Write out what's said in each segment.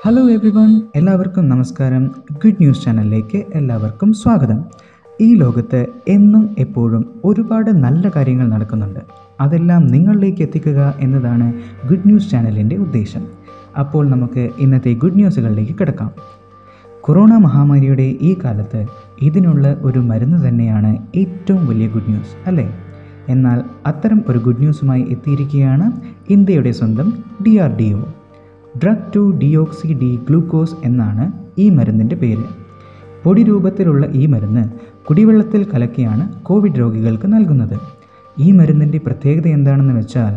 Hello every one എല്ലാവർക്കും നമസ്കാരം. Good news ചാനലിലേക്ക് എല്ലാവർക്കും സ്വാഗതം. ഈ ലോകത്ത് എന്നും എപ്പോഴും ഒരുപാട് നല്ല കാര്യങ്ങൾ നടക്കുന്നുണ്ട്. അതെല്ലാം നിങ്ങളിലേക്ക് എത്തിക്കുക എന്നതാണ് ഗുഡ് ന്യൂസ് ചാനലിന്റെ ഉദ്ദേശം. അപ്പോൾ നമുക്ക് ഇന്നത്തെ ഗുഡ് ന്യൂസുകളിലേക്ക് കിടക്കാം. കൊറോണ മഹാമാരിയുടെ ഈ കാലത്ത് ഇതിനുള്ള ഒരു മരുന്ന് തന്നെയാണ് ഏറ്റവും വലിയ ഗുഡ് ന്യൂസ് അല്ലേ? എന്നാൽ അത്തരം ഒരു ഗുഡ് ന്യൂസുമായി എത്തിയിരിക്കുകയാണ് ഇന്ത്യയുടെ സ്വന്തം D R D O drug two deoxy D glucose എന്നാണ് ഈ മരുന്നിന്റെ പേര്. പൊടി രൂപത്തിലുള്ള ഈ മരുന്ന് കുടിവെള്ളത്തിൽ കലക്കിയാണ് കോവിഡ് രോഗികൾക്ക് നൽകുന്നത്. ഈ മരുന്നിന്റെ പ്രത്യേകത എന്താണെന്ന് വെച്ചാൽ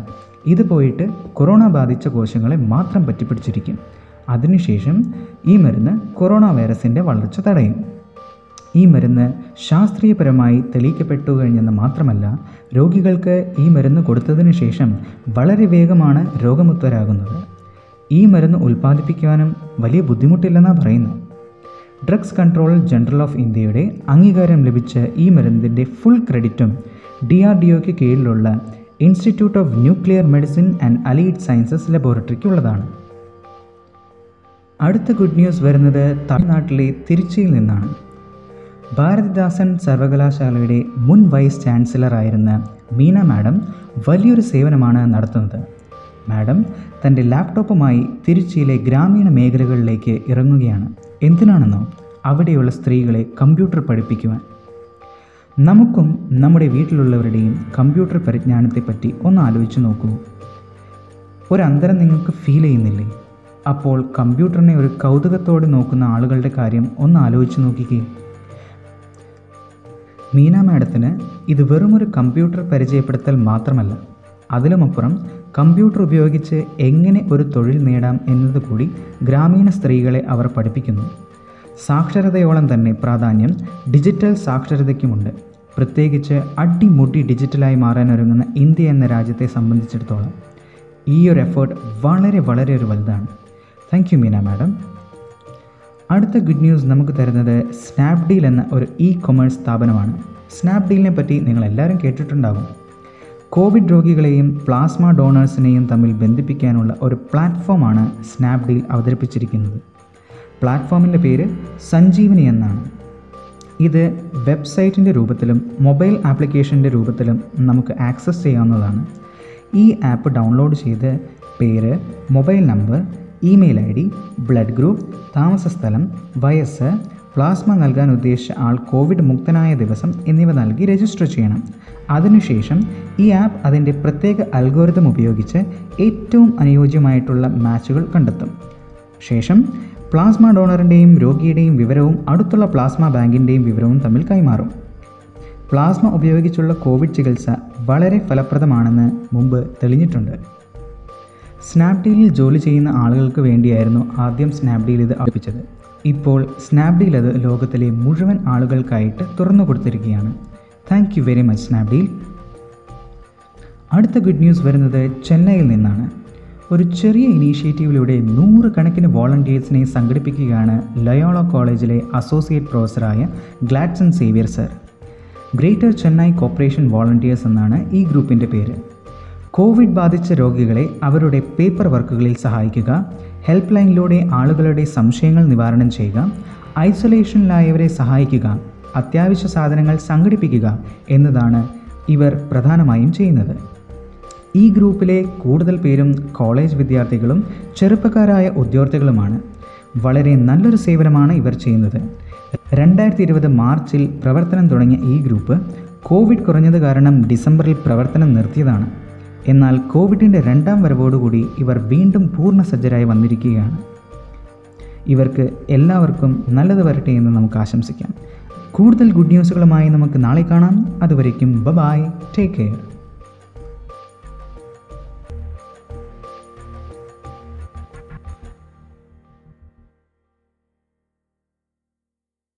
ഇത് പോയിട്ട് കൊറോണ ബാധിച്ച കോശങ്ങളെ മാത്രം പറ്റിപ്പിടിച്ചിരിക്കും. അതിനുശേഷം ഈ മരുന്ന് കൊറോണ വൈറസിന്റെ വളർച്ച തടയും. ഈ മരുന്ന് ശാസ്ത്രീയപരമായി തെളിയിക്കപ്പെട്ടു കഴിഞ്ഞെന്ന് മാത്രമല്ല രോഗികൾക്ക് ഈ മരുന്ന് കൊടുത്തതിന് ശേഷം വളരെ വേഗമാണ് രോഗമുക്തരാകുന്നത്. ഈ മരുന്ന് ഉൽപ്പാദിപ്പിക്കുവാനും വലിയ ബുദ്ധിമുട്ടില്ലെന്നാണ് പറയുന്നത്. ഡ്രഗ്സ് കൺട്രോൾ ജനറൽ ഓഫ് ഇന്ത്യയുടെ അംഗീകാരം ലഭിച്ച ഈ മരുന്നിന്റെ ഫുൾ ക്രെഡിറ്റും ഡി ആർ ഡി ഒക്ക് കീഴിലുള്ള institute of nuclear medicine and allied sciences ലബോറട്ടറിക്കുള്ളതാണ്. അടുത്ത ഗുഡ് ന്യൂസ് വരുന്നത് തമിഴ്നാട്ടിലെ തിരുച്ചിയിൽ നിന്നാണ്. ഭാരതിദാസൻ സർവകലാശാലയുടെ മുൻ വൈസ് ചാൻസലറായിരുന്ന മീന മാഡം വലിയൊരു സേവനമാണ് നടത്തുന്നത്. മാഡം തന്റെ ലാപ്ടോപ്പുമായി തിരുച്ചിയിലെ ഗ്രാമീണ മേഖലകളിലേക്ക് ഇറങ്ങുകയാണ്. എന്തിനാണെന്നോ? അവിടെയുള്ള സ്ത്രീകളെ കമ്പ്യൂട്ടർ പഠിപ്പിക്കുവാൻ. നമുക്കും നമ്മുടെ വീട്ടിലുള്ളവരുടെയും കമ്പ്യൂട്ടർ പരിജ്ഞാനത്തെപ്പറ്റി ഒന്ന് ആലോചിച്ച് നോക്കൂ. ഒരു നിങ്ങൾക്ക് ഫീൽ ചെയ്യുന്നില്ലേ? അപ്പോൾ കമ്പ്യൂട്ടറിനെ ഒരു കൗതുകത്തോടെ നോക്കുന്ന ആളുകളുടെ കാര്യം ഒന്ന് ആലോചിച്ച് നോക്കിക്കേ. മീന മാഡത്തിന് ഇത് വെറുമൊരു കമ്പ്യൂട്ടർ പരിചയപ്പെടുത്തൽ മാത്രമല്ല. അതിലുമപ്പുറം കമ്പ്യൂട്ടർ ഉപയോഗിച്ച് എങ്ങനെ ഒരു തൊഴിൽ നേടാം എന്നത് കൂടി ഗ്രാമീണ സ്ത്രീകളെ അവർ പഠിപ്പിക്കുന്നു. സാക്ഷരതയോളം തന്നെ പ്രാധാന്യം ഡിജിറ്റൽ സാക്ഷരതയ്ക്കുമുണ്ട്. പ്രത്യേകിച്ച് അടിമുടി ഡിജിറ്റലായി മാറാനൊരുങ്ങുന്ന ഇന്ത്യ എന്ന രാജ്യത്തെ സംബന്ധിച്ചിടത്തോളം ഈ ഒരു എഫേർട്ട് വളരെ വളരെ ഒരു വലുതാണ്. താങ്ക് യു മീന മാഡം അടുത്ത ഗുഡ് ന്യൂസ് നമുക്ക് തരുന്നത് സ്നാപ്ഡീൽ എന്ന ഒരു ഇ കൊമേഴ്സ് സ്ഥാപനമാണ്. സ്നാപ്ഡീലിനെ പറ്റി നിങ്ങൾ എല്ലാവരും കേട്ടിട്ടുണ്ടാകും. കോവിഡ് രോഗികളെയും പ്ലാസ്മ ഡോണേഴ്സിനെയും തമ്മിൽ ബന്ധിപ്പിക്കാനുള്ള ഒരു പ്ലാറ്റ്ഫോമാണ് സ്നാപ്ഡീൽ അവതരിപ്പിച്ചിരിക്കുന്നത്. പ്ലാറ്റ്ഫോമിന്റെ പേര് സഞ്ജീവനി എന്നാണ്. ഇത് വെബ്സൈറ്റിന്റെ രൂപത്തിലും മൊബൈൽ ആപ്ലിക്കേഷന്റെ രൂപത്തിലും നമുക്ക് ആക്സസ് ചെയ്യാവുന്നതാണ്. ഈ ആപ്പ് ഡൗൺലോഡ് ചെയ്ത് പേര് mobile number email I D blood group താമസസ്ഥലം വയസ്സ് പ്ലാസ്മ നൽകാൻ ഉദ്ദേശിച്ച ആൾ കോവിഡ് മുക്തനായ ദിവസം എന്നിവ നൽകി രജിസ്റ്റർ ചെയ്യണം. അതിനുശേഷം ഈ ആപ്പ് അതിന്റെ പ്രത്യേക അൽഗോരിതം ഉപയോഗിച്ച് ഏറ്റവും അനുയോജ്യമായിട്ടുള്ള മാച്ചുകൾ കണ്ടെത്തും. ശേഷം പ്ലാസ്മ ഡോണറിന്റെയും രോഗിയുടെയും വിവരവും അടുത്തുള്ള പ്ലാസ്മ ബാങ്കിന്റെയും വിവരവും തമ്മിൽ കൈമാറും. പ്ലാസ്മ ഉപയോഗിച്ചുള്ള കോവിഡ് ചികിത്സ വളരെ ഫലപ്രദമാണെന്ന് മുമ്പ് തെളിഞ്ഞിട്ടുണ്ട്. സ്നാപ്ഡീലിൽ ജോലി ചെയ്യുന്ന ആളുകൾക്ക് വേണ്ടിയായിരുന്നു ആദ്യം സ്നാപ്ഡീൽ ഇത് അവതരിപ്പിച്ചത്. ഇപ്പോൾ സ്നാപ്ഡീൽ അത് ലോകത്തിലെ മുഴുവൻ ആളുകൾക്കായിട്ട് തുറന്നു കൊടുത്തിരിക്കുകയാണ്. Thank you very much Snapdeal. അടുത്ത ഗുഡ് ന്യൂസ് വരുന്നത് ചെന്നൈയിൽ നിന്നാണ്. ഒരു ചെറിയ ഇനീഷ്യേറ്റീവിലൂടെ നൂറുകണക്കിന് വോളണ്ടിയേഴ്സിനെ സംഘടിപ്പിക്കുകയാണ് ലയോള കോളേജിലെ associate പ്രൊഫസറായ Gladson Xavier sir Greater Chennai Corporation volunteers എന്നാണ് ഈ ഗ്രൂപ്പിന്റെ പേര്. കോവിഡ് ബാധിച്ച രോഗികളെ അവരുടെ പേപ്പർ വർക്കുകളിൽ സഹായിക്കുക ഹെൽപ്പ് ലൈനിലൂടെ ആളുകളുടെ സംശയങ്ങൾ നിവാരണം ചെയ്യുക ഐസൊലേഷനിലായവരെ സഹായിക്കുക അത്യാവശ്യ സാധനങ്ങൾ സംഘടിപ്പിക്കുക എന്നതാണ് ഇവർ പ്രധാനമായും ചെയ്യുന്നത്. ഈ ഗ്രൂപ്പിലെ കൂടുതൽ പേരും കോളേജ് വിദ്യാർത്ഥികളും ചെറുപ്പക്കാരായ ഉദ്യോഗാർത്ഥികളുമാണ് വളരെ നല്ലൊരു സേവനമാണ് ഇവർ ചെയ്യുന്നത്. രണ്ടായിരത്തി ഇരുപത് മാർച്ചിൽ പ്രവർത്തനം തുടങ്ങിയ ഈ ഗ്രൂപ്പ് കോവിഡ് കുറഞ്ഞത് കാരണം ഡിസംബറിൽ പ്രവർത്തനം നിർത്തിയതാണ്. എന്നാൽ കോവിഡിന്റെ രണ്ടാം വരവോടുകൂടി ഇവർ വീണ്ടും പൂർണ സജ്ജരായി വന്നിരിക്കുകയാണ്. ഇവർക്ക് എല്ലാവർക്കും നല്ലത് വരട്ടെ എന്ന് നമുക്ക് ആശംസിക്കാം. കൂടുതൽ ഗുഡ് ന്യൂസുകളുമായി നമുക്ക് നാളെ കാണാം. അതുവരേക്കും ബ ബായ് ടേക്ക് കെയർ.